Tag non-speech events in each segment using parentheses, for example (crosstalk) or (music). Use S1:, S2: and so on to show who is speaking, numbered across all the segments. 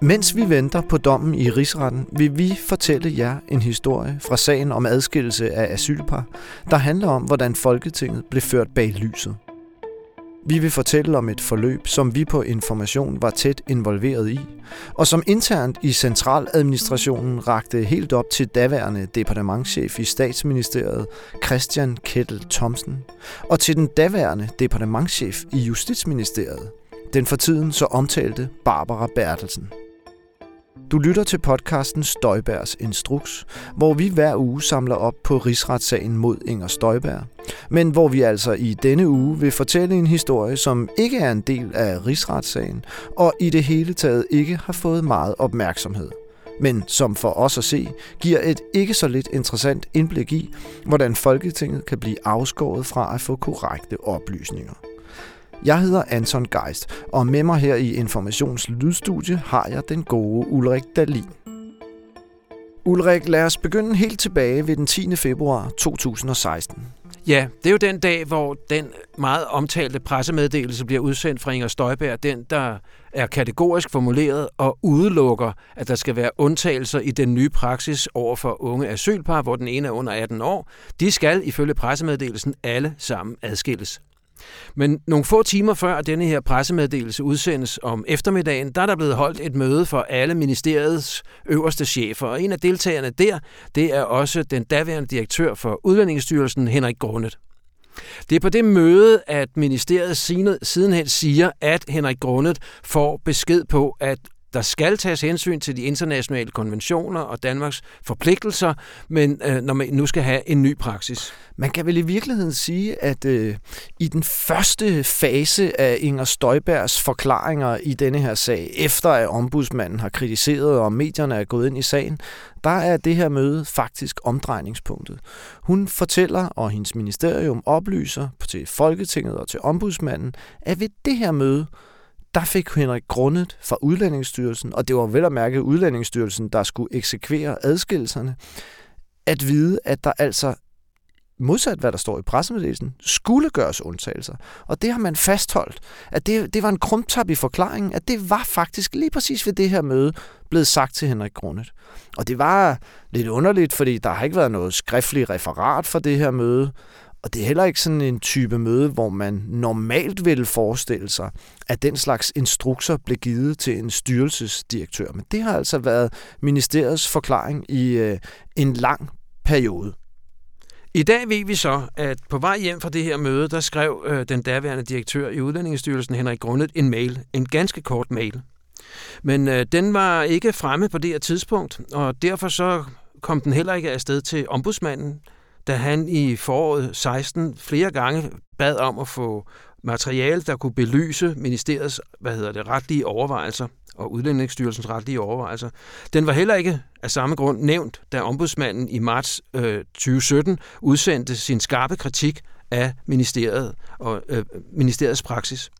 S1: Mens vi venter på dommen i rigsretten, vil vi fortælle jer en historie fra sagen om adskillelse af asylpar, der handler om, hvordan Folketinget blev ført bag lyset. Vi vil fortælle om et forløb, som vi på Information var tæt involveret i, og som internt i centraladministrationen rakte helt op til daværende departementschef i statsministeriet Christian Kettel Thomsen, og til den daværende departementschef i Justitsministeriet, den for tiden så omtalte Barbara Bertelsen. Du lytter til podcasten Støjbergs Instruks, hvor vi hver uge samler op på rigsretssagen mod Inger Støjberg, men hvor vi altså i denne uge vil fortælle en historie, som ikke er en del af rigsretssagen, og i det hele taget ikke har fået meget opmærksomhed men som for os at se giver et ikke så lidt interessant indblik i, hvordan Folketinget kan blive afskåret fra at få korrekte oplysninger. Jeg hedder Anton Geist, og med mig her i Informations Lydstudie har jeg den gode Ulrik Dalin. Ulrik, lad os begynde helt tilbage ved den 10. februar 2016.
S2: Ja, det er jo den dag, hvor den meget omtalte pressemeddelelse bliver udsendt fra Inger Støjberg, den der er kategorisk formuleret og udelukker, at der skal være undtagelser i den nye praksis over for unge asylpar, hvor den ene er under 18 år. De skal ifølge pressemeddelelsen alle sammen adskilles. Men nogle få timer før denne her pressemeddelelse udsendes om eftermiddagen, der er der blevet holdt et møde for alle ministeriets øverste chefer, og en af deltagerne der, det er også den daværende direktør for Udlændingsstyrelsen, Henrik Grundet. Det er på det møde, at ministeriet sidenhen siger, at Henrik Grundet får besked på, at der skal tages hensyn til de internationale konventioner og Danmarks forpligtelser, men øh, når man nu skal have en ny praksis.
S1: Man kan vel i virkeligheden sige, at øh, i den første fase af Inger Støjbergs forklaringer i denne her sag, efter at ombudsmanden har kritiseret, og medierne er gået ind i sagen, der er det her møde faktisk omdrejningspunktet. Hun fortæller, og hendes ministerium oplyser til Folketinget og til ombudsmanden, at ved det her møde, der fik Henrik grundet fra Udlændingsstyrelsen, og det var vel at mærke Udlændingsstyrelsen, der skulle eksekvere adskillelserne, at vide, at der altså modsat hvad der står i pressemeddelelsen, skulle gøres undtagelser. Og det har man fastholdt, at det, det var en krumtap i forklaringen, at det var faktisk lige præcis ved det her møde blevet sagt til Henrik Grundet. Og det var lidt underligt, fordi der har ikke været noget skriftligt referat for det her møde, og det er heller ikke sådan en type møde, hvor man normalt ville forestille sig, at den slags instrukser blev givet til en styrelsesdirektør. Men det har altså været ministeriets forklaring i øh, en lang periode.
S2: I dag ved vi så, at på vej hjem fra det her møde, der skrev øh, den daværende direktør i Udlændingestyrelsen, Henrik Grundet, en mail. En ganske kort mail. Men øh, den var ikke fremme på det her tidspunkt, og derfor så kom den heller ikke afsted til ombudsmanden, da han i foråret 16 flere gange bad om at få materiale, der kunne belyse ministeriets hvad hedder det, retlige overvejelser og Udlændingsstyrelsens retlige overvejelser. Den var heller ikke af samme grund nævnt, da ombudsmanden i marts øh, 2017 udsendte sin skarpe kritik af ministeriet og øh, ministeriets praksis.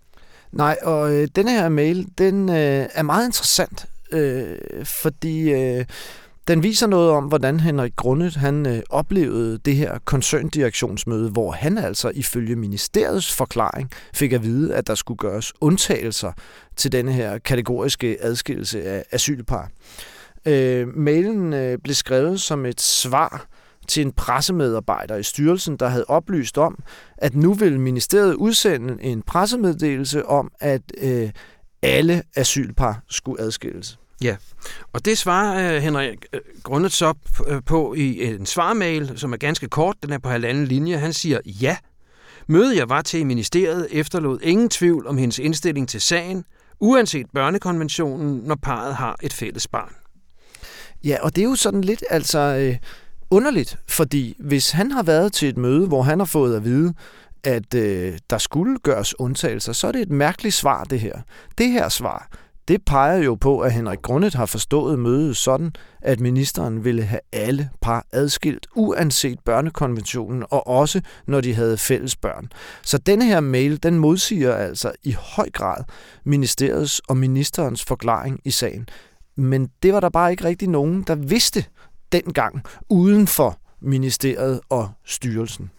S1: Nej, og øh, denne her mail, den øh, er meget interessant, øh, fordi øh, den viser noget om, hvordan Henrik Grundet han øh, oplevede det her koncerndirektionsmøde, hvor han altså ifølge ministeriets forklaring fik at vide, at der skulle gøres undtagelser til denne her kategoriske adskillelse af asylpar. Øh, mailen øh, blev skrevet som et svar til en pressemedarbejder i styrelsen, der havde oplyst om, at nu ville ministeriet udsende en pressemeddelelse om, at øh, alle asylpar skulle adskilles.
S2: Ja, og det svarer øh, Henrik øh, Grundet så øh, på i en svarmail, som er ganske kort, den er på halvanden linje. Han siger ja. Mødet jeg var til i ministeriet efterlod ingen tvivl om hendes indstilling til sagen, uanset børnekonventionen, når parret har et fælles barn.
S1: Ja, og det er jo sådan lidt altså øh, underligt, fordi hvis han har været til et møde, hvor han har fået at vide, at øh, der skulle gøres undtagelser, så er det et mærkeligt svar, det her. Det her svar, det peger jo på, at Henrik Grundet har forstået mødet sådan, at ministeren ville have alle par adskilt, uanset børnekonventionen, og også når de havde fælles børn. Så denne her mail, den modsiger altså i høj grad ministeriets og ministerens forklaring i sagen. Men det var der bare ikke rigtig nogen, der vidste dengang uden for ministeriet og styrelsen.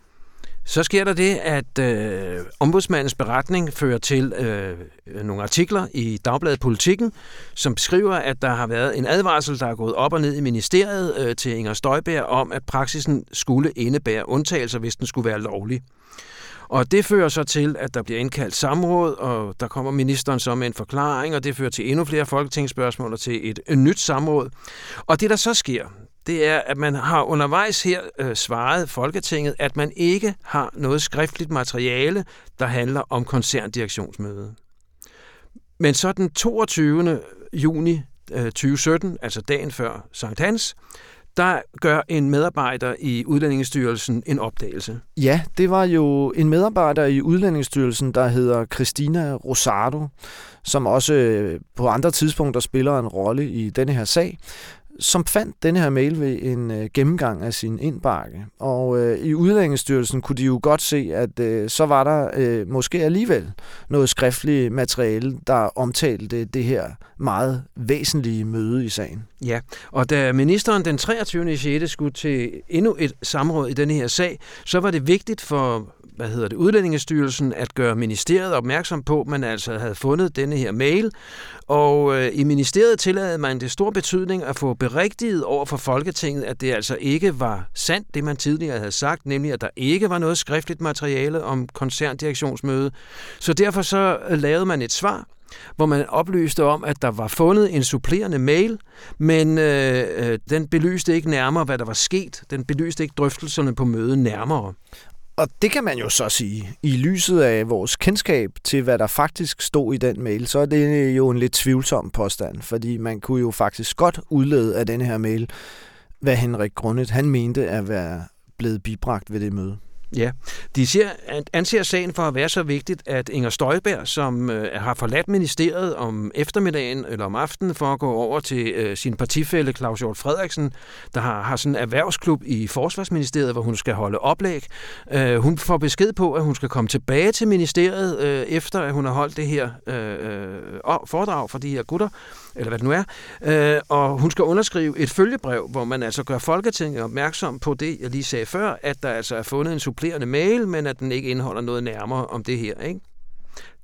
S2: Så sker der det, at øh, ombudsmandens beretning fører til øh, nogle artikler i Dagbladet Politikken, som beskriver, at der har været en advarsel, der er gået op og ned i ministeriet øh, til Inger Støjberg om, at praksisen skulle indebære undtagelser, hvis den skulle være lovlig. Og det fører så til, at der bliver indkaldt samråd, og der kommer ministeren så med en forklaring, og det fører til endnu flere folketingsspørgsmål og til et, et nyt samråd. Og det, der så sker, det er, at man har undervejs her øh, svaret Folketinget, at man ikke har noget skriftligt materiale, der handler om koncerndirektionsmødet. Men så den 22. juni øh, 2017, altså dagen før Sankt Hans, der gør en medarbejder i Udlændingsstyrelsen en opdagelse.
S1: Ja, det var jo en medarbejder i Udlændingsstyrelsen, der hedder Christina Rosado, som også øh, på andre tidspunkter spiller en rolle i denne her sag som fandt denne her mail ved en øh, gennemgang af sin indbakke. Og øh, i Udlændingsstyrelsen kunne de jo godt se, at øh, så var der øh, måske alligevel noget skriftligt materiale, der omtalte det her meget væsentlige møde i sagen.
S2: Ja, og da ministeren den 23. 6. skulle til endnu et samråd i denne her sag, så var det vigtigt for hvad hedder det, Udlændingestyrelsen at gøre ministeriet opmærksom på, at man altså havde fundet denne her mail. Og øh, i ministeriet tillade man det stor betydning at få berigtiget over for Folketinget, at det altså ikke var sandt, det man tidligere havde sagt, nemlig at der ikke var noget skriftligt materiale om koncerndirektionsmøde. Så derfor så øh, lavede man et svar, hvor man oplyste om, at der var fundet en supplerende mail, men øh, øh, den belyste ikke nærmere, hvad der var sket. Den belyste ikke drøftelserne på mødet nærmere.
S1: Og det kan man jo så sige. I lyset af vores kendskab til, hvad der faktisk stod i den mail, så er det øh, jo en lidt tvivlsom påstand, fordi man kunne jo faktisk godt udlede af den her mail, hvad Henrik Grundet han mente at være blevet bibragt ved det møde.
S2: Ja, de ser, anser sagen for at være så vigtigt, at Inger Støjberg, som øh, har forladt ministeriet om eftermiddagen eller om aftenen for at gå over til øh, sin partifælle Claus Hjort Frederiksen, der har, har sådan en erhvervsklub i Forsvarsministeriet, hvor hun skal holde oplæg. Øh, hun får besked på, at hun skal komme tilbage til ministeriet, øh, efter at hun har holdt det her øh, øh foredrag for de her gutter, eller hvad det nu er. Øh, og hun skal underskrive et følgebrev, hvor man altså gør Folketinget opmærksom på det, jeg lige sagde før, at der altså er fundet en supplerende mail, men at den ikke indeholder noget nærmere om det her. Ikke?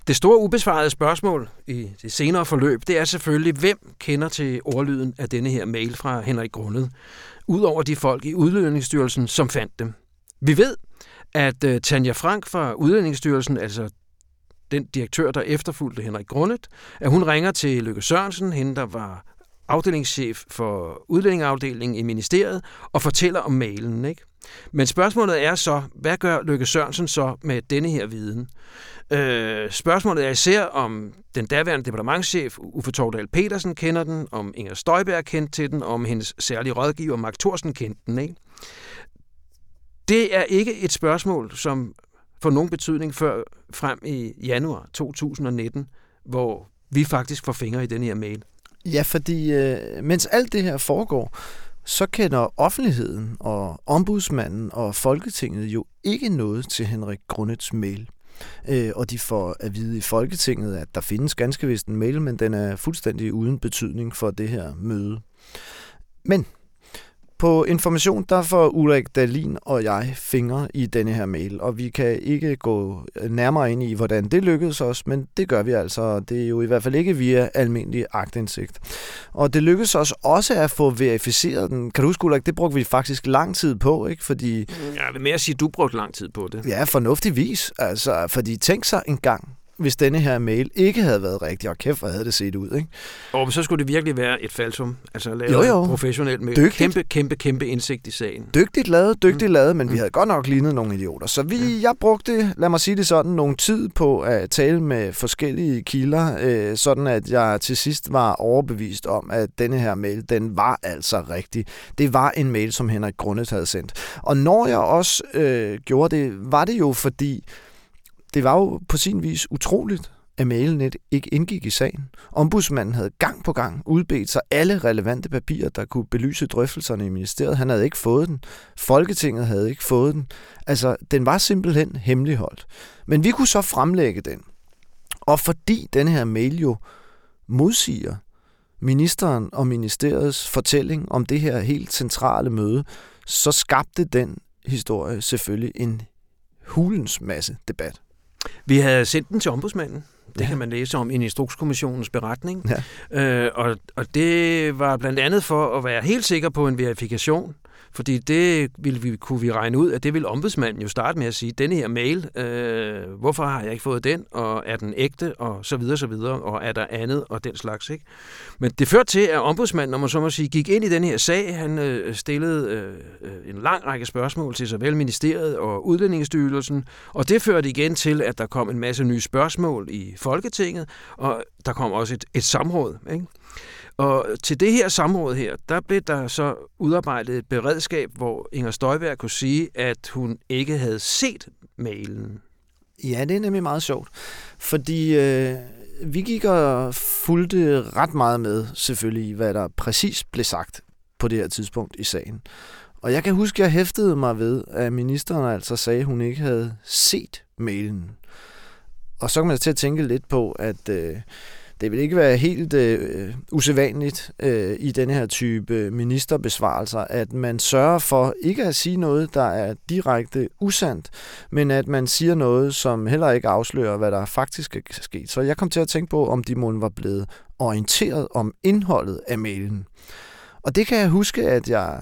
S2: Det store ubesvarede spørgsmål i det senere forløb, det er selvfølgelig, hvem kender til ordlyden af denne her mail fra Henrik Grundet, udover de folk i Udlændingsstyrelsen, som fandt dem. Vi ved, at øh, Tanja Frank fra Udlændingsstyrelsen, altså den direktør, der efterfulgte Henrik Grundet, at hun ringer til Lykke Sørensen, hende der var afdelingschef for udlændingeafdelingen i ministeriet, og fortæller om mailen. Ikke? Men spørgsmålet er så, hvad gør Lykke Sørensen så med denne her viden? Øh, spørgsmålet er især, om den daværende departementschef Uffe Tordal Petersen kender den, om Inger Støjberg kendte til den, om hendes særlige rådgiver Mark Thorsen kendte den. Ikke? Det er ikke et spørgsmål, som få nogen betydning før frem i januar 2019, hvor vi faktisk får fingre i den her mail.
S1: Ja, fordi øh, mens alt det her foregår, så kender offentligheden og ombudsmanden og Folketinget jo ikke noget til Henrik Grundets mail. Øh, og de får at vide i Folketinget, at der findes ganske vist en mail, men den er fuldstændig uden betydning for det her møde. Men på information, der får Ulrik Dalin og jeg fingre i denne her mail, og vi kan ikke gå nærmere ind i, hvordan det lykkedes os, men det gør vi altså. Det er jo i hvert fald ikke via almindelig agtindsigt. Og det lykkedes os også at få verificeret den. Kan du huske, Ulrik, det brugte vi faktisk lang tid på, ikke? Fordi...
S2: Jeg vil mere sige, at du brugte lang tid på det.
S1: Ja, fornuftigvis. Altså, fordi tænk sig en gang, hvis denne her mail ikke havde været rigtig. Og kæft, hvor havde det set ud, ikke?
S2: Og så skulle det virkelig være et falsum. Altså lavet jo, jo. professionelt med dygtigt. kæmpe, kæmpe, kæmpe indsigt i sagen.
S1: Dygtigt lavet, dygtigt mm. lavet, men mm. vi havde godt nok lignet nogle idioter. Så vi, ja. jeg brugte, lad mig sige det sådan, nogle tid på at tale med forskellige kilder, øh, sådan at jeg til sidst var overbevist om, at denne her mail, den var altså rigtig. Det var en mail, som Henrik Grundet havde sendt. Og når jeg også øh, gjorde det, var det jo fordi, det var jo på sin vis utroligt, at Mailnet ikke indgik i sagen. Ombudsmanden havde gang på gang udbedt sig alle relevante papirer, der kunne belyse drøftelserne i ministeriet. Han havde ikke fået den. Folketinget havde ikke fået den. Altså, den var simpelthen hemmeligholdt. Men vi kunne så fremlægge den. Og fordi den her mail jo modsiger ministeren og ministeriets fortælling om det her helt centrale møde, så skabte den historie selvfølgelig en hulens masse debat.
S2: Vi havde sendt den til ombudsmanden. Det ja. kan man læse om i Instrukskommissionens beretning. Ja. Øh, og, og det var blandt andet for at være helt sikker på en verifikation fordi det ville vi, kunne vi regne ud, at det vil ombudsmanden jo starte med at sige, denne her mail, øh, hvorfor har jeg ikke fået den, og er den ægte, og så videre, så videre, og er der andet, og den slags. Ikke? Men det førte til, at ombudsmanden, om man så må sige, gik ind i den her sag. Han øh, stillede øh, en lang række spørgsmål til såvel ministeriet og udlændingsstyrelsen, og det førte igen til, at der kom en masse nye spørgsmål i Folketinget, og der kom også et, et samråd. Ikke? Og til det her samråd her, der blev der så udarbejdet et beredskab, hvor Inger Støjberg kunne sige, at hun ikke havde set mailen.
S1: Ja, det er nemlig meget sjovt, fordi øh, vi gik og fulgte ret meget med, selvfølgelig, hvad der præcis blev sagt på det her tidspunkt i sagen. Og jeg kan huske, at jeg hæftede mig ved, at ministeren altså sagde, at hun ikke havde set mailen. Og så kan man til at tænke lidt på, at øh, det vil ikke være helt øh, usædvanligt øh, i denne her type ministerbesvarelser, at man sørger for ikke at sige noget, der er direkte usandt, men at man siger noget, som heller ikke afslører, hvad der faktisk er sket. Så jeg kom til at tænke på, om de måden var blevet orienteret om indholdet af mailen. Og det kan jeg huske, at jeg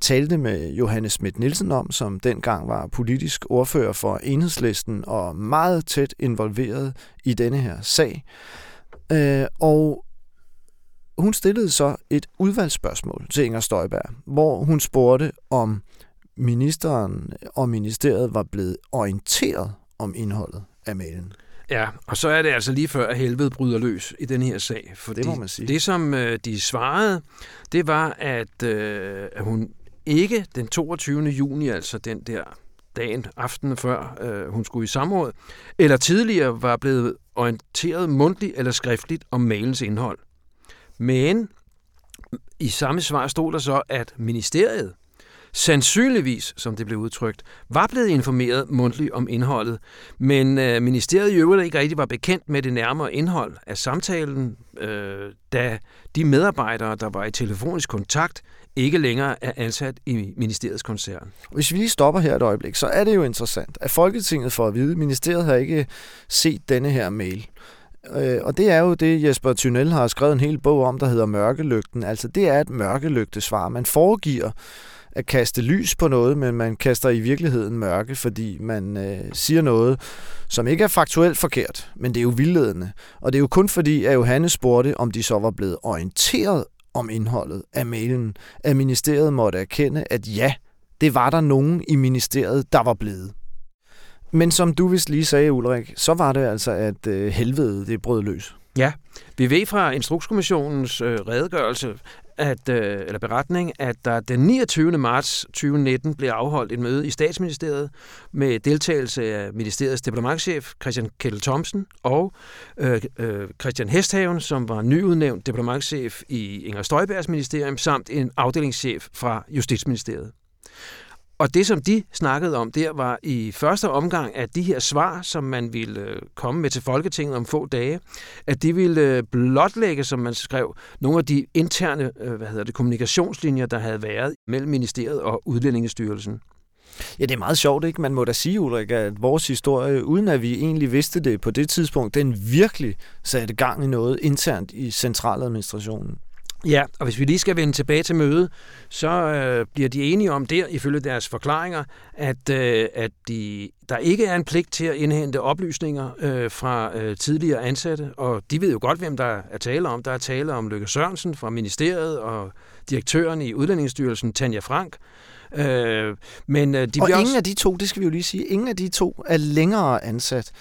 S1: talte med Johannes Schmidt Nielsen om, som dengang var politisk ordfører for enhedslisten og meget tæt involveret i denne her sag. Øh, og hun stillede så et udvalgsspørgsmål til Inger Støjberg, hvor hun spurgte, om ministeren og ministeriet var blevet orienteret om indholdet af mailen.
S2: Ja, og så er det altså lige før, at helvede bryder løs i den her sag.
S1: For det må man sige.
S2: Det, som øh, de svarede, det var, at øh, hun ikke den 22. juni, altså den der dagen, aftenen før øh, hun skulle i samråd, eller tidligere var blevet orienteret mundtligt eller skriftligt om mailens indhold. Men i samme svar stod der så, at ministeriet sandsynligvis, som det blev udtrykt, var blevet informeret mundtligt om indholdet, men øh, ministeriet i øvrigt ikke rigtig var bekendt med det nærmere indhold af samtalen, øh, da de medarbejdere, der var i telefonisk kontakt, ikke længere er ansat i ministeriets koncern.
S1: Hvis vi lige stopper her et øjeblik, så er det jo interessant, at Folketinget får at vide, at ministeriet har ikke set denne her mail. Øh, og det er jo det, Jesper Thunel har skrevet en hel bog om, der hedder Mørkelygten. Altså det er et mørkelygtesvar. Man foregiver at kaste lys på noget, men man kaster i virkeligheden mørke, fordi man øh, siger noget, som ikke er faktuelt forkert, men det er jo vildledende. Og det er jo kun fordi, at Johannes spurgte, om de så var blevet orienteret om indholdet af mailen, at ministeriet måtte erkende, at ja, det var der nogen i ministeriet, der var blevet. Men som du vist lige sagde, Ulrik, så var det altså, at øh, helvede det brød løs.
S2: Ja, vi ved fra Instrukskommissionens øh, redegørelse, at, øh, eller beretning, at der den 29. marts 2019 blev afholdt et møde i statsministeriet med deltagelse af ministeriets diplomatchef Christian Kettel Thomsen og øh, øh, Christian Hesthaven, som var nyudnævnt diplomatchef i Inger Støjbergs ministerium, samt en afdelingschef fra Justitsministeriet. Og det, som de snakkede om der, var i første omgang, at de her svar, som man ville øh, komme med til Folketinget om få dage, at de ville øh, blotlægge, som man skrev, nogle af de interne øh, hvad hedder det, kommunikationslinjer, der havde været mellem ministeriet og Udlændingestyrelsen.
S1: Ja, det er meget sjovt, ikke? Man må da sige, Ulrik, at vores historie, uden at vi egentlig vidste det på det tidspunkt, den virkelig satte gang i noget internt i centraladministrationen.
S2: Ja, og hvis vi lige skal vende tilbage til mødet, så øh, bliver de enige om der, ifølge deres forklaringer, at, øh, at de, der ikke er en pligt til at indhente oplysninger øh, fra øh, tidligere ansatte, og de ved jo godt, hvem der er tale om. Der er tale om Lykke Sørensen fra ministeriet og direktøren i Udlændingsstyrelsen, Tanja Frank.
S1: Øh, men øh, de og ingen også... af de to, det skal vi jo lige sige, ingen af de to er længere ansat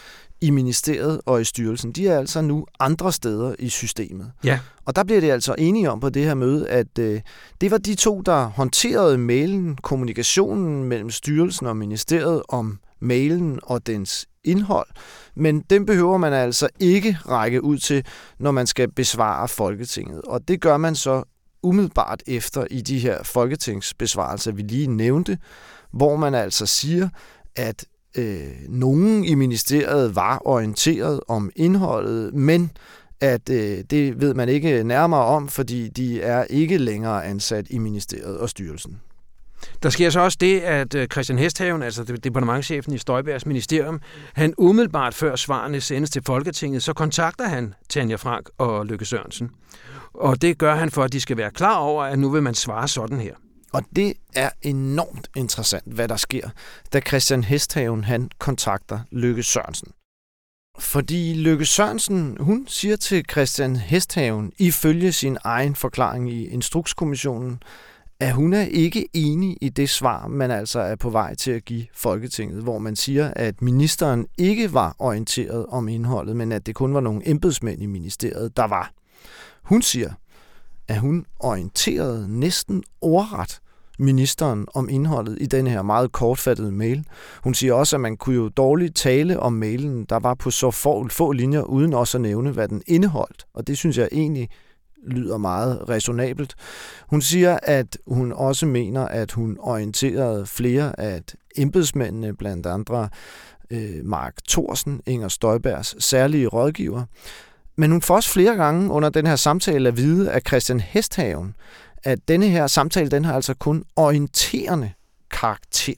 S1: i ministeriet og i styrelsen. De er altså nu andre steder i systemet.
S2: Ja.
S1: Og der bliver det altså enige om på det her møde, at øh, det var de to, der håndterede mailen, kommunikationen mellem styrelsen og ministeriet om mailen og dens indhold. Men den behøver man altså ikke række ud til, når man skal besvare Folketinget. Og det gør man så umiddelbart efter i de her folketingsbesvarelser, vi lige nævnte, hvor man altså siger, at øh, nogen i ministeriet var orienteret om indholdet, men at øh, det ved man ikke nærmere om, fordi de er ikke længere ansat i ministeriet og styrelsen.
S2: Der sker så også det, at øh, Christian Hesthaven, altså departementchefen i Støjbergs ministerium, han umiddelbart før svarene sendes til Folketinget, så kontakter han Tanja Frank og Lykke Sørensen. Og det gør han for, at de skal være klar over, at nu vil man svare sådan her.
S1: Og det er enormt interessant, hvad der sker, da Christian Hesthaven han kontakter Lykke Sørensen. Fordi Lykke Sørensen, hun siger til Christian Hesthaven, ifølge sin egen forklaring i Instrukskommissionen, at hun er ikke enig i det svar, man altså er på vej til at give Folketinget, hvor man siger, at ministeren ikke var orienteret om indholdet, men at det kun var nogle embedsmænd i ministeriet, der var. Hun siger, at hun orienterede næsten ordret ministeren om indholdet i den her meget kortfattede mail. Hun siger også, at man kunne jo dårligt tale om mailen, der var på så få, få linjer, uden også at nævne, hvad den indeholdt. Og det synes jeg egentlig lyder meget resonabelt. Hun siger, at hun også mener, at hun orienterede flere af embedsmændene, blandt andre øh, Mark Thorsen, Inger Støjbergs særlige rådgiver. Men hun får også flere gange under den her samtale at vide af Christian Hesthaven, at denne her samtale, den har altså kun orienterende karakter.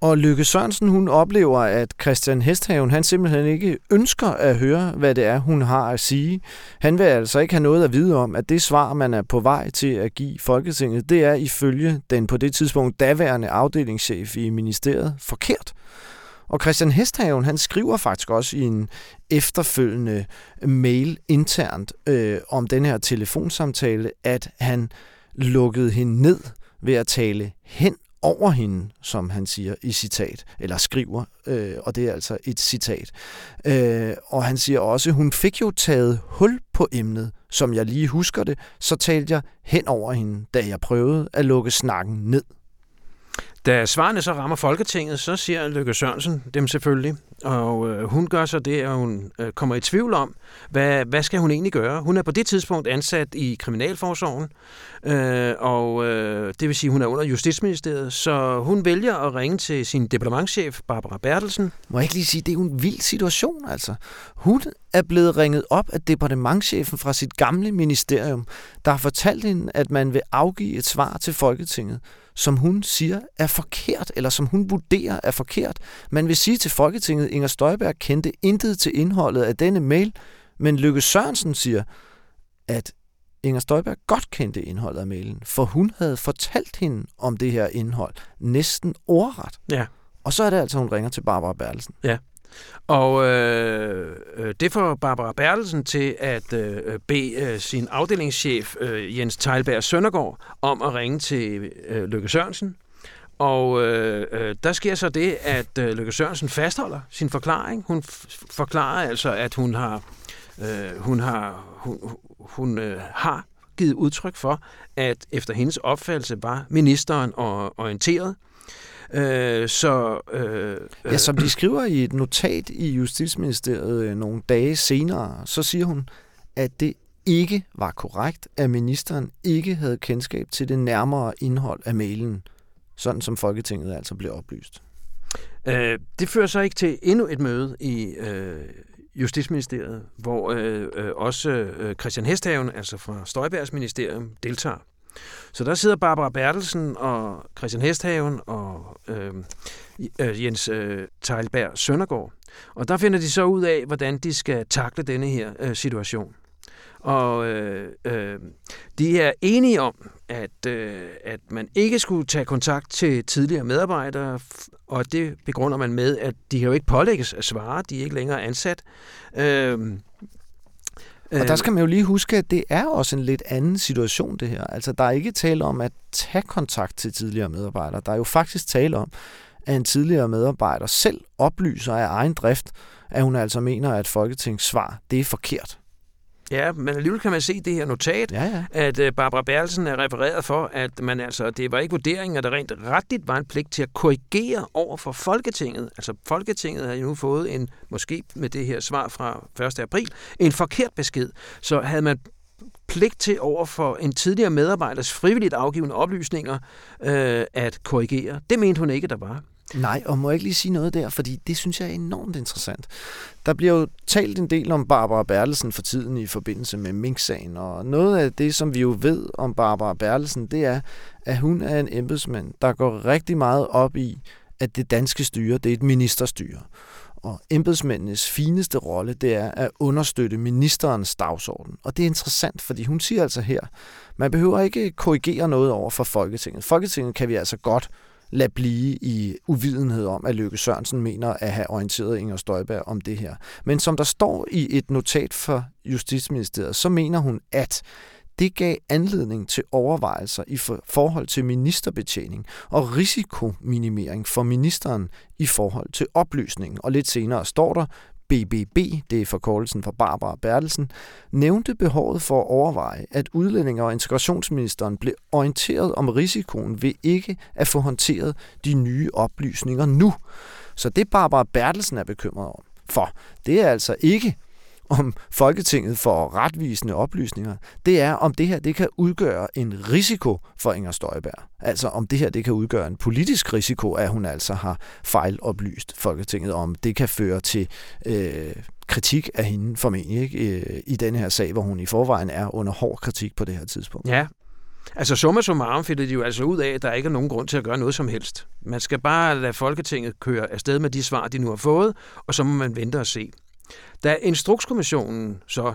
S1: Og Lykke Sørensen, hun oplever, at Christian Hesthaven, han simpelthen ikke ønsker at høre, hvad det er, hun har at sige. Han vil altså ikke have noget at vide om, at det svar, man er på vej til at give Folketinget, det er ifølge den på det tidspunkt daværende afdelingschef i ministeriet forkert. Og Christian Hesthaven, han skriver faktisk også i en efterfølgende mail internt øh, om den her telefonsamtale, at han lukkede hende ned ved at tale hen over hende, som han siger i citat, eller skriver, øh, og det er altså et citat. Øh, og han siger også, hun fik jo taget hul på emnet, som jeg lige husker det, så talte jeg hen over hende, da jeg prøvede at lukke snakken ned.
S2: Da svarene så rammer Folketinget, så siger Lykke Sørensen dem selvfølgelig, og øh, hun gør så det, at hun øh, kommer i tvivl om, hvad, hvad skal hun egentlig gøre? Hun er på det tidspunkt ansat i Kriminalforsorgen, øh, og øh, det vil sige, at hun er under Justitsministeriet, så hun vælger at ringe til sin departementchef, Barbara Bertelsen.
S1: Må jeg ikke lige sige, det er jo en vild situation, altså. Hun er blevet ringet op af departementchefen fra sit gamle ministerium, der har fortalt hende, at man vil afgive et svar til Folketinget som hun siger er forkert, eller som hun vurderer er forkert. Man vil sige til Folketinget, Inger Støjberg kendte intet til indholdet af denne mail, men Lykke Sørensen siger, at Inger Støjberg godt kendte indholdet af mailen, for hun havde fortalt hende om det her indhold næsten ordret.
S2: Ja.
S1: Og så er det altså, hun ringer til Barbara Bertelsen.
S2: Ja. Og øh, øh, det får Barbara Bertelsen til at øh, bede øh, sin afdelingschef øh, Jens Teilberg Søndergaard om at ringe til øh, Lykke Sørensen. Og øh, øh, der sker så det, at øh, Lykke Sørensen fastholder sin forklaring. Hun forklarer altså, at hun har øh, hun har hun, hun øh, har givet udtryk for, at efter hendes opfattelse var ministeren orienteret
S1: Øh, så, øh, ja, som de (clears throat) skriver i et notat i Justitsministeriet øh, nogle dage senere, så siger hun, at det ikke var korrekt, at ministeren ikke havde kendskab til det nærmere indhold af mailen, sådan som Folketinget altså blev oplyst.
S2: Øh, det fører så ikke til endnu et møde i øh, Justitsministeriet, hvor øh, øh, også øh, Christian Hesthaven, altså fra Støjbergs ministerium, deltager. Så der sidder Barbara Bertelsen og Christian Hesthaven og øh, øh, Jens øh, Teilberg Søndergaard. Og der finder de så ud af, hvordan de skal takle denne her øh, situation. Og øh, øh, de er enige om, at, øh, at man ikke skulle tage kontakt til tidligere medarbejdere, og det begrunder man med, at de kan jo ikke pålægges at svare, de er ikke længere ansat. Øh,
S1: og der skal man jo lige huske, at det er også en lidt anden situation, det her. Altså, der er ikke tale om at tage kontakt til tidligere medarbejdere. Der er jo faktisk tale om, at en tidligere medarbejder selv oplyser af egen drift, at hun altså mener, at Folketingets svar, det er forkert.
S2: Ja, men alligevel kan man se det her notat, ja, ja. at øh, Barbara Bertelsen er refereret for, at man altså, det var ikke vurderingen, at der rent retligt var en pligt til at korrigere over for Folketinget. Altså Folketinget har jo nu fået en, måske med det her svar fra 1. april, en forkert besked. Så havde man pligt til over for en tidligere medarbejders frivilligt afgivende oplysninger øh, at korrigere. Det mente hun ikke, der var.
S1: Nej, og må jeg ikke lige sige noget der, fordi det synes jeg er enormt interessant. Der bliver jo talt en del om Barbara Bertelsen for tiden i forbindelse med Mink-sagen, og noget af det, som vi jo ved om Barbara Bertelsen, det er, at hun er en embedsmand, der går rigtig meget op i, at det danske styre, det er et ministerstyre. Og embedsmændenes fineste rolle, det er at understøtte ministerens dagsorden. Og det er interessant, fordi hun siger altså her, man behøver ikke korrigere noget over for Folketinget. Folketinget kan vi altså godt lade blive i uvidenhed om, at Løkke Sørensen mener at have orienteret Inger Støjberg om det her. Men som der står i et notat fra Justitsministeriet, så mener hun, at det gav anledning til overvejelser i forhold til ministerbetjening og risikominimering for ministeren i forhold til oplysningen. Og lidt senere står der, BBB, det er forkortelsen for Barbara Bertelsen, nævnte behovet for at overveje, at udlændinge- og integrationsministeren blev orienteret om risikoen ved ikke at få håndteret de nye oplysninger nu. Så det Barbara Bertelsen er bekymret om, for det er altså ikke om Folketinget får retvisende oplysninger, det er, om det her det kan udgøre en risiko for Inger Støjberg. Altså om det her det kan udgøre en politisk risiko, at hun altså har fejloplyst Folketinget, om det kan føre til øh, kritik af hende formentlig ikke, øh, i den her sag, hvor hun i forvejen er under hård kritik på det her tidspunkt.
S2: Ja, Altså summa summarum finder de jo altså ud af, at der ikke er nogen grund til at gøre noget som helst. Man skal bare lade Folketinget køre afsted med de svar, de nu har fået, og så må man vente og se. Da Instrukskommissionen så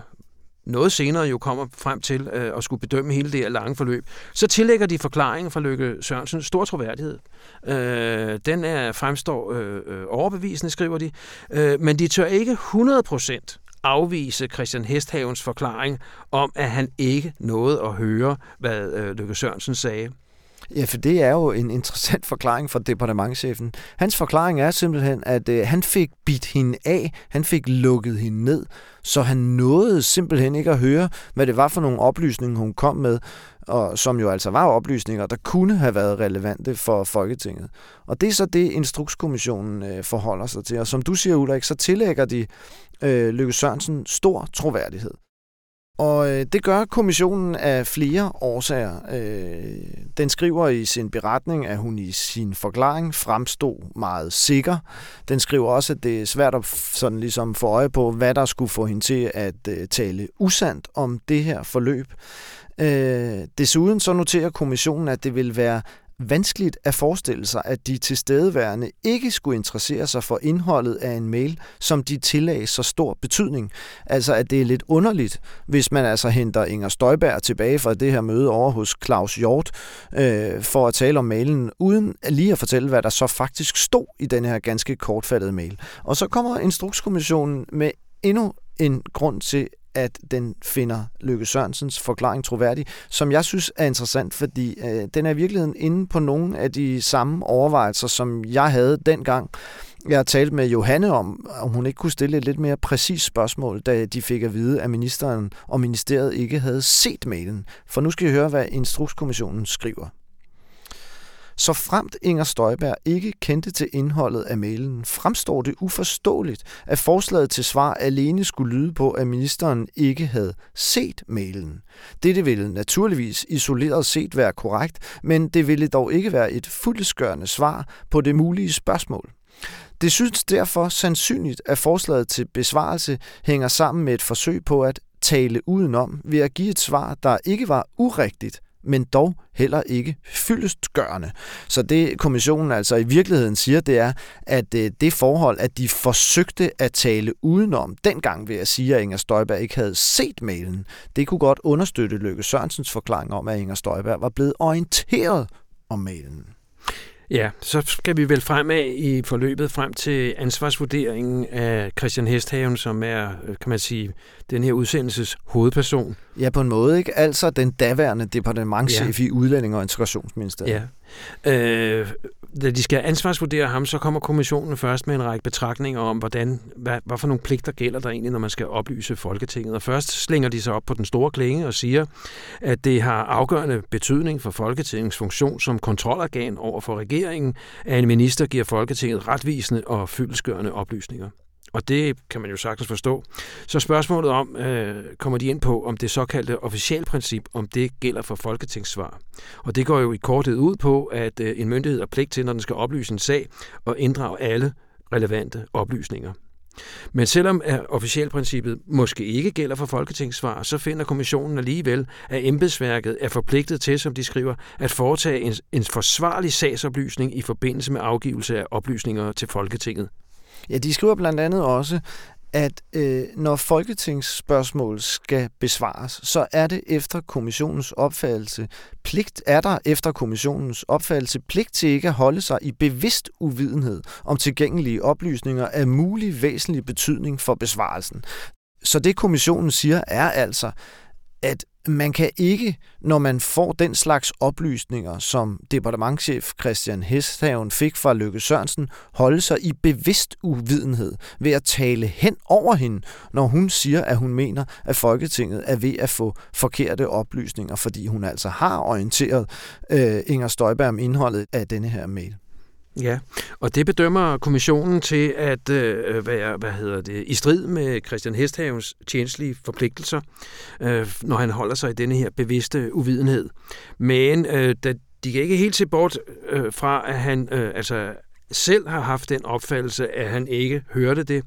S2: noget senere jo kommer frem til øh, at skulle bedømme hele det her lange forløb, så tillægger de forklaringen fra Lykke Sørensen stor troværdighed. Øh, den er fremstår øh, øh overbevisende, skriver de, øh, men de tør ikke 100% afvise Christian Hesthavens forklaring om, at han ikke nåede at høre, hvad øh, Lykke Sørensen sagde.
S1: Ja, for det er jo en interessant (laughs) forklaring fra departementchefen. Hans forklaring er simpelthen, at øh, han fik bidt hende af, han fik lukket hende ned, så han nåede simpelthen ikke at høre, hvad det var for nogle oplysninger, hun kom med, og som jo altså var oplysninger, der kunne have været relevante for Folketinget. Og det er så det, Instrukskommissionen øh, forholder sig til. Og som du siger, Ulrik, så tillægger de øh, Lykke Sørensen stor troværdighed. Og øh, det gør kommissionen af flere årsager. Øh, den skriver i sin beretning, at hun i sin forklaring fremstod meget sikker. Den skriver også, at det er svært at sådan ligesom få øje på, hvad der skulle få hende til at øh, tale usandt om det her forløb. Øh, desuden så noterer kommissionen, at det vil være vanskeligt at forestille sig, at de tilstedeværende ikke skulle interessere sig for indholdet af en mail, som de tillagde så stor betydning. Altså, at det er lidt underligt, hvis man altså henter Inger Støjberg tilbage fra det her møde over hos Claus Hjort øh, for at tale om mailen, uden lige at fortælle, hvad der så faktisk stod i den her ganske kortfattede mail. Og så kommer Instrukskommissionen med endnu en grund til, at den finder Løkke Sørensens forklaring troværdig, som jeg synes er interessant, fordi øh, den er i virkeligheden inde på nogle af de samme overvejelser, som jeg havde dengang. Jeg har talt med Johanne om, om hun ikke kunne stille et lidt mere præcist spørgsmål, da de fik at vide, at ministeren og ministeriet ikke havde set mailen. For nu skal I høre, hvad Instrukskommissionen skriver. Så fremt Inger Støjberg ikke kendte til indholdet af mailen, fremstår det uforståeligt, at forslaget til svar alene skulle lyde på, at ministeren ikke havde set mailen. Dette ville naturligvis isoleret set være korrekt, men det ville dog ikke være et fuldskørende svar på det mulige spørgsmål. Det synes derfor sandsynligt, at forslaget til besvarelse hænger sammen med et forsøg på at tale udenom ved at give et svar, der ikke var urigtigt, men dog heller ikke fyldestgørende. Så det kommissionen altså i virkeligheden siger, det er, at øh, det forhold, at de forsøgte at tale udenom, dengang ved at sige, at Inger Støjberg ikke havde set mailen, det kunne godt understøtte Løkke Sørensens forklaring om, at Inger Støjberg var blevet orienteret om mailen.
S2: Ja, så skal vi vel fremad i forløbet frem til ansvarsvurderingen af Christian Hesthaven, som er, øh, kan man sige, den her udsendelses hovedperson.
S1: Ja, på en måde, ikke? Altså den daværende departementchef ja. i Udlænding- og Integrationsministeriet.
S2: Ja. Øh, da de skal ansvarsvurdere ham, så kommer kommissionen først med en række betragtninger om, hvordan, hvad, hvad for nogle pligter gælder der egentlig, når man skal oplyse Folketinget. Og først slænger de sig op på den store klinge og siger, at det har afgørende betydning for Folketingets funktion som kontrolorgan over for regeringen, at en minister giver Folketinget retvisende og fyldesgørende oplysninger. Og det kan man jo sagtens forstå. Så spørgsmålet om, øh, kommer de ind på, om det såkaldte officialprincip, om det gælder for folketingssvar. Og det går jo i korthed ud på, at øh, en myndighed har pligt til, når den skal oplyse en sag, og inddrage alle relevante oplysninger. Men selvom øh, officialprincippet måske ikke gælder for folketingssvar, så finder kommissionen alligevel, at embedsværket er forpligtet til, som de skriver, at foretage en, en forsvarlig sagsoplysning i forbindelse med afgivelse af oplysninger til Folketinget.
S1: Ja, de skriver blandt andet også, at øh, når folketingsspørgsmål skal besvares, så er det efter kommissionens opfattelse pligt, er der efter kommissionens opfattelse pligt til ikke at holde sig i bevidst uvidenhed om tilgængelige oplysninger af mulig væsentlig betydning for besvarelsen. Så det kommissionen siger er altså, at man kan ikke, når man får den slags oplysninger, som departementchef Christian Hesthaven fik fra Løkke Sørensen, holde sig i bevidst uvidenhed ved at tale hen over hende, når hun siger, at hun mener, at Folketinget er ved at få forkerte oplysninger, fordi hun altså har orienteret øh, Inger Støjberg om indholdet af denne her mail.
S2: Ja, og det bedømmer kommissionen til at øh, være hvad hedder det, i strid med Christian Hesthavens tjenestlige forpligtelser, øh, når han holder sig i denne her bevidste uvidenhed. Men øh, da de kan ikke helt se bort øh, fra, at han øh, altså selv har haft den opfattelse, at han ikke hørte det.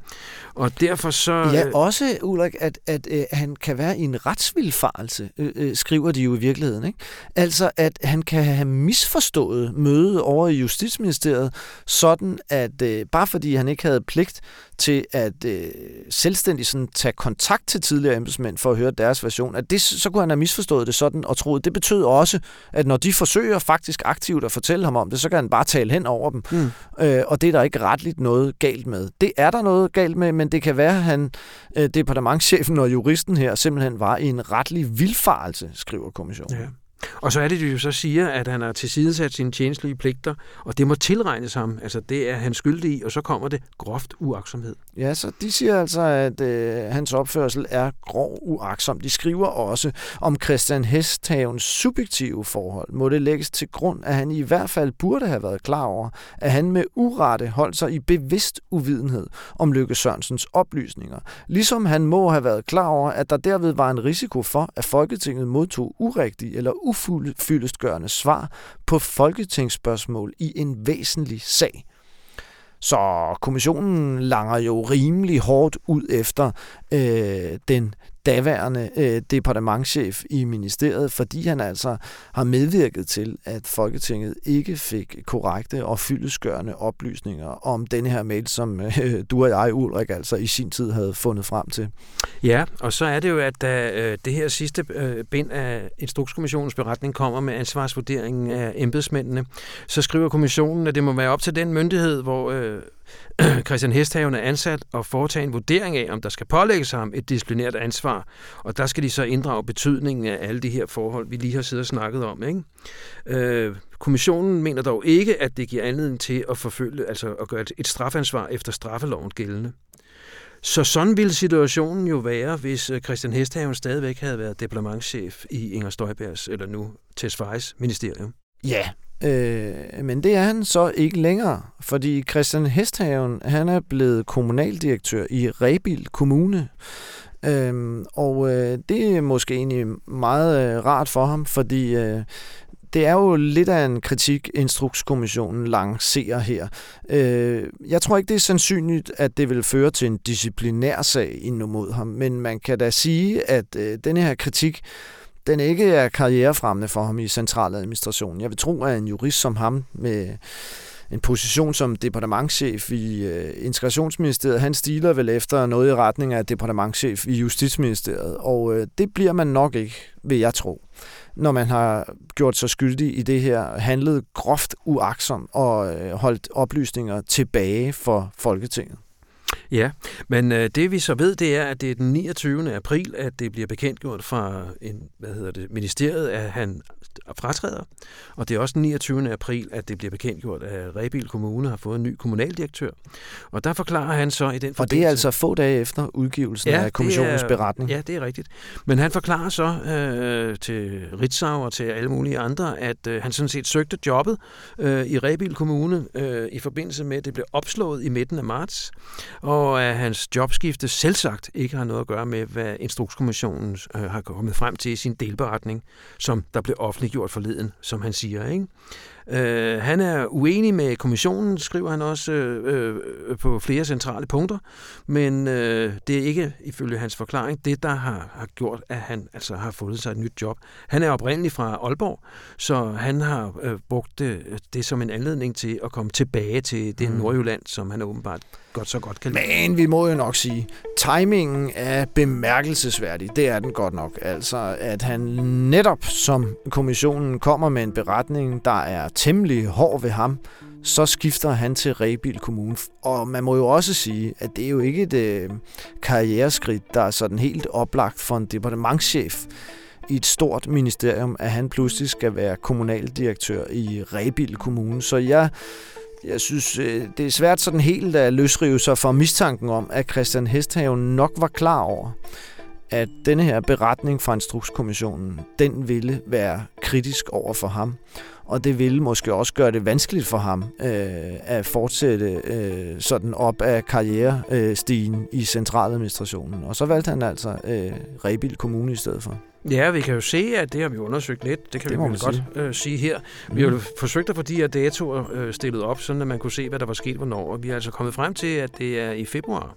S2: Og derfor så...
S1: Ja, øh, også, Ulrik, at, at øh, han kan være i en retsvilfarelse, øh, øh, skriver de jo i virkeligheden. Ikke? Altså, at han kan have misforstået mødet over i Justitsministeriet, sådan at øh, bare fordi han ikke havde pligt til at øh, selvstændigt sådan, tage kontakt til tidligere embedsmænd for at høre deres version, at det, så kunne han have misforstået det sådan og troet, det betød også, at når de forsøger faktisk aktivt at fortælle ham om det, så kan han bare tale hen over dem. Mm. Øh, og det er der ikke retligt noget galt med. Det er der noget galt med, men det kan være, at han, øh, departementchefen og juristen her simpelthen var i en retlig vilfarelse, skriver kommissionen. Ja.
S2: Og så er det, de jo så siger, at han har tilsidesat sine tjenestlige pligter, og det må tilregnes ham. Altså, det er han skyldig i, og så kommer det groft uaksomhed.
S1: Ja, så de siger altså, at øh, hans opførsel er grov uaksom. De skriver også om Christian Hesthavens subjektive forhold. Må det lægges til grund, at han i hvert fald burde have været klar over, at han med urette holdt sig i bevidst uvidenhed om Lykke Sørensens oplysninger. Ligesom han må have været klar over, at der derved var en risiko for, at Folketinget modtog urigtige eller ufyldestgørende svar på folketingsspørgsmål i en væsentlig sag. Så kommissionen langer jo rimelig hårdt ud efter øh, den daværende øh, departementchef i ministeriet, fordi han altså har medvirket til, at Folketinget ikke fik korrekte og fyldesgørende oplysninger om denne her mail, som øh, du og jeg, Ulrik, altså i sin tid havde fundet frem til.
S2: Ja, og så er det jo, at da øh, det her sidste øh, bind af Instrukskommissionens beretning kommer med ansvarsvurderingen af embedsmændene, så skriver kommissionen, at det må være op til den myndighed, hvor øh, (clears throat) Christian Hesthaven er ansat og foretage en vurdering af, om der skal pålægges ham et disciplinært ansvar. Og der skal de så inddrage betydningen af alle de her forhold, vi lige har siddet og snakket om. Ikke? Øh, kommissionen mener dog ikke, at det giver anledning til at forfølge, altså at gøre et strafansvar efter straffeloven gældende. Så sådan ville situationen jo være, hvis øh, Christian Hesthaven stadigvæk havde været diplomatschef i Inger Støjbergs, eller nu Tesfajs ministerium.
S1: Ja, Øh, men det er han så ikke længere, fordi Christian Hesthaven han er blevet kommunaldirektør i Rebil Kommune. Øhm, og øh, det er måske egentlig meget øh, rart for ham, fordi øh, det er jo lidt af en kritik, Instrukskommissionen lancerer her. Øh, jeg tror ikke, det er sandsynligt, at det vil føre til en disciplinær sag ind mod ham, men man kan da sige, at øh, denne her kritik den ikke er karrierefremmende for ham i centraladministrationen. Jeg vil tro, at en jurist som ham med en position som departementchef i øh, integrationsministeriet, han stiler vel efter noget i retning af departementchef i justitsministeriet, og øh, det bliver man nok ikke, vil jeg tro, når man har gjort sig skyldig i det her, handlet groft uaksom og øh, holdt oplysninger tilbage for Folketinget.
S2: Ja, men øh, det vi så ved, det er, at det er den 29. april, at det bliver bekendtgjort fra en, hvad hedder det, ministeriet, at han fratræder. Og det er også den 29. april, at det bliver bekendtgjort, at Rebil Kommune har fået en ny kommunaldirektør. Og der forklarer han så i den
S1: Og det er altså få dage efter udgivelsen ja, af kommissionens
S2: er,
S1: beretning.
S2: Ja, det er rigtigt. Men han forklarer så øh, til Ritzau og til alle mulige andre, at øh, han sådan set søgte jobbet øh, i Rebil Kommune øh, i forbindelse med, at det blev opslået i midten af marts. Og og at hans jobskifte selvsagt ikke har noget at gøre med, hvad Instrukskommissionen øh, har kommet frem til i sin delberetning, som der blev offentliggjort forleden, som han siger. Ikke? Øh, han er uenig med kommissionen, skriver han også øh, øh, på flere centrale punkter, men øh, det er ikke, ifølge hans forklaring, det, der har, har gjort, at han altså har fået sig et nyt job. Han er oprindeligt fra Aalborg, så han har øh, brugt det, det som en anledning til at komme tilbage til det mm. Nordjylland, som han åbenbart godt så godt kan
S1: lide. Men vi må jo nok sige, timingen er bemærkelsesværdig. Det er den godt nok. Altså, at han netop som kommissionen kommer med en beretning, der er temmelig hård ved ham, så skifter han til Rebil Kommune. Og man må jo også sige, at det er jo ikke et øh, karriereskridt, der er sådan helt oplagt for en departementschef i et stort ministerium, at han pludselig skal være kommunaldirektør i Rebil Kommune. Så jeg jeg synes, øh, det er svært sådan helt at løsrive sig fra mistanken om, at Christian Hesthaven nok var klar over, at denne her beretning fra Instrukskommissionen, den ville være kritisk over for ham. Og det ville måske også gøre det vanskeligt for ham øh, at fortsætte øh, sådan op af karrierestigen i centraladministrationen. Og så valgte han altså øh, Rebild Kommune i stedet for.
S2: Ja, vi kan jo se, at det har vi undersøgt lidt. Det kan det vi vel godt øh, sige her. Vi har jo mm. forsøgt at få de her datoer øh, stillet op, så man kunne se, hvad der var sket hvornår. Og vi er altså kommet frem til, at det er i februar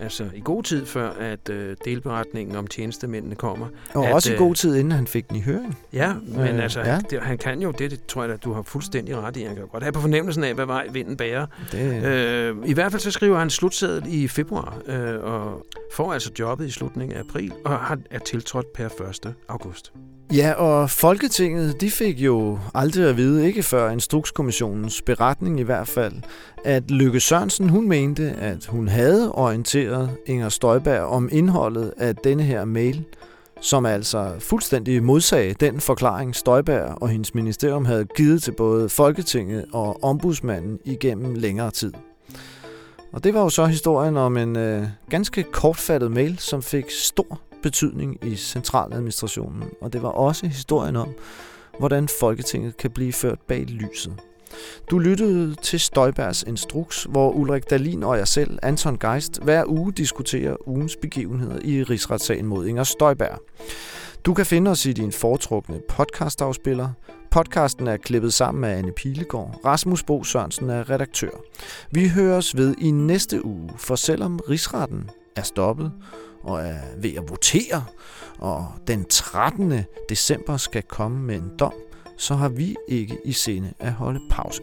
S2: altså i god tid før, at øh, delberetningen om tjenestemændene kommer.
S1: Og
S2: at,
S1: også i god tid, inden han fik den i høring.
S2: Ja, men øh, altså, ja. Det, han kan jo det, det tror jeg, at du har fuldstændig ret i. Han kan godt have på fornemmelsen af, hvad vej vinden bærer. Det... Øh, I hvert fald så skriver han slutseddel i februar, øh, og får altså jobbet i slutningen af april, og har, er tiltrådt per 1. august.
S1: Ja, og Folketinget de fik jo aldrig at vide, ikke før Instrukskommissionens beretning i hvert fald, at Lykke Sørensen hun mente, at hun havde orienteret Inger Støjberg om indholdet af denne her mail, som altså fuldstændig modsag den forklaring Støjberg og hendes ministerium havde givet til både Folketinget og ombudsmanden igennem længere tid. Og det var jo så historien om en øh, ganske kortfattet mail, som fik stor betydning i centraladministrationen, og det var også historien om, hvordan Folketinget kan blive ført bag lyset. Du lyttede til Støjbergs Instruks, hvor Ulrik Dalin og jeg selv, Anton Geist, hver uge diskuterer ugens begivenheder i rigsretssagen mod Inger Støjberg. Du kan finde os i din foretrukne podcastafspiller. Podcasten er klippet sammen af Anne Pilegaard. Rasmus Bo Sørensen er redaktør. Vi høres ved i næste uge, for selvom rigsretten er stoppet, og er ved at votere, og den 13. december skal komme med en dom, så har vi ikke i sinde at holde pause.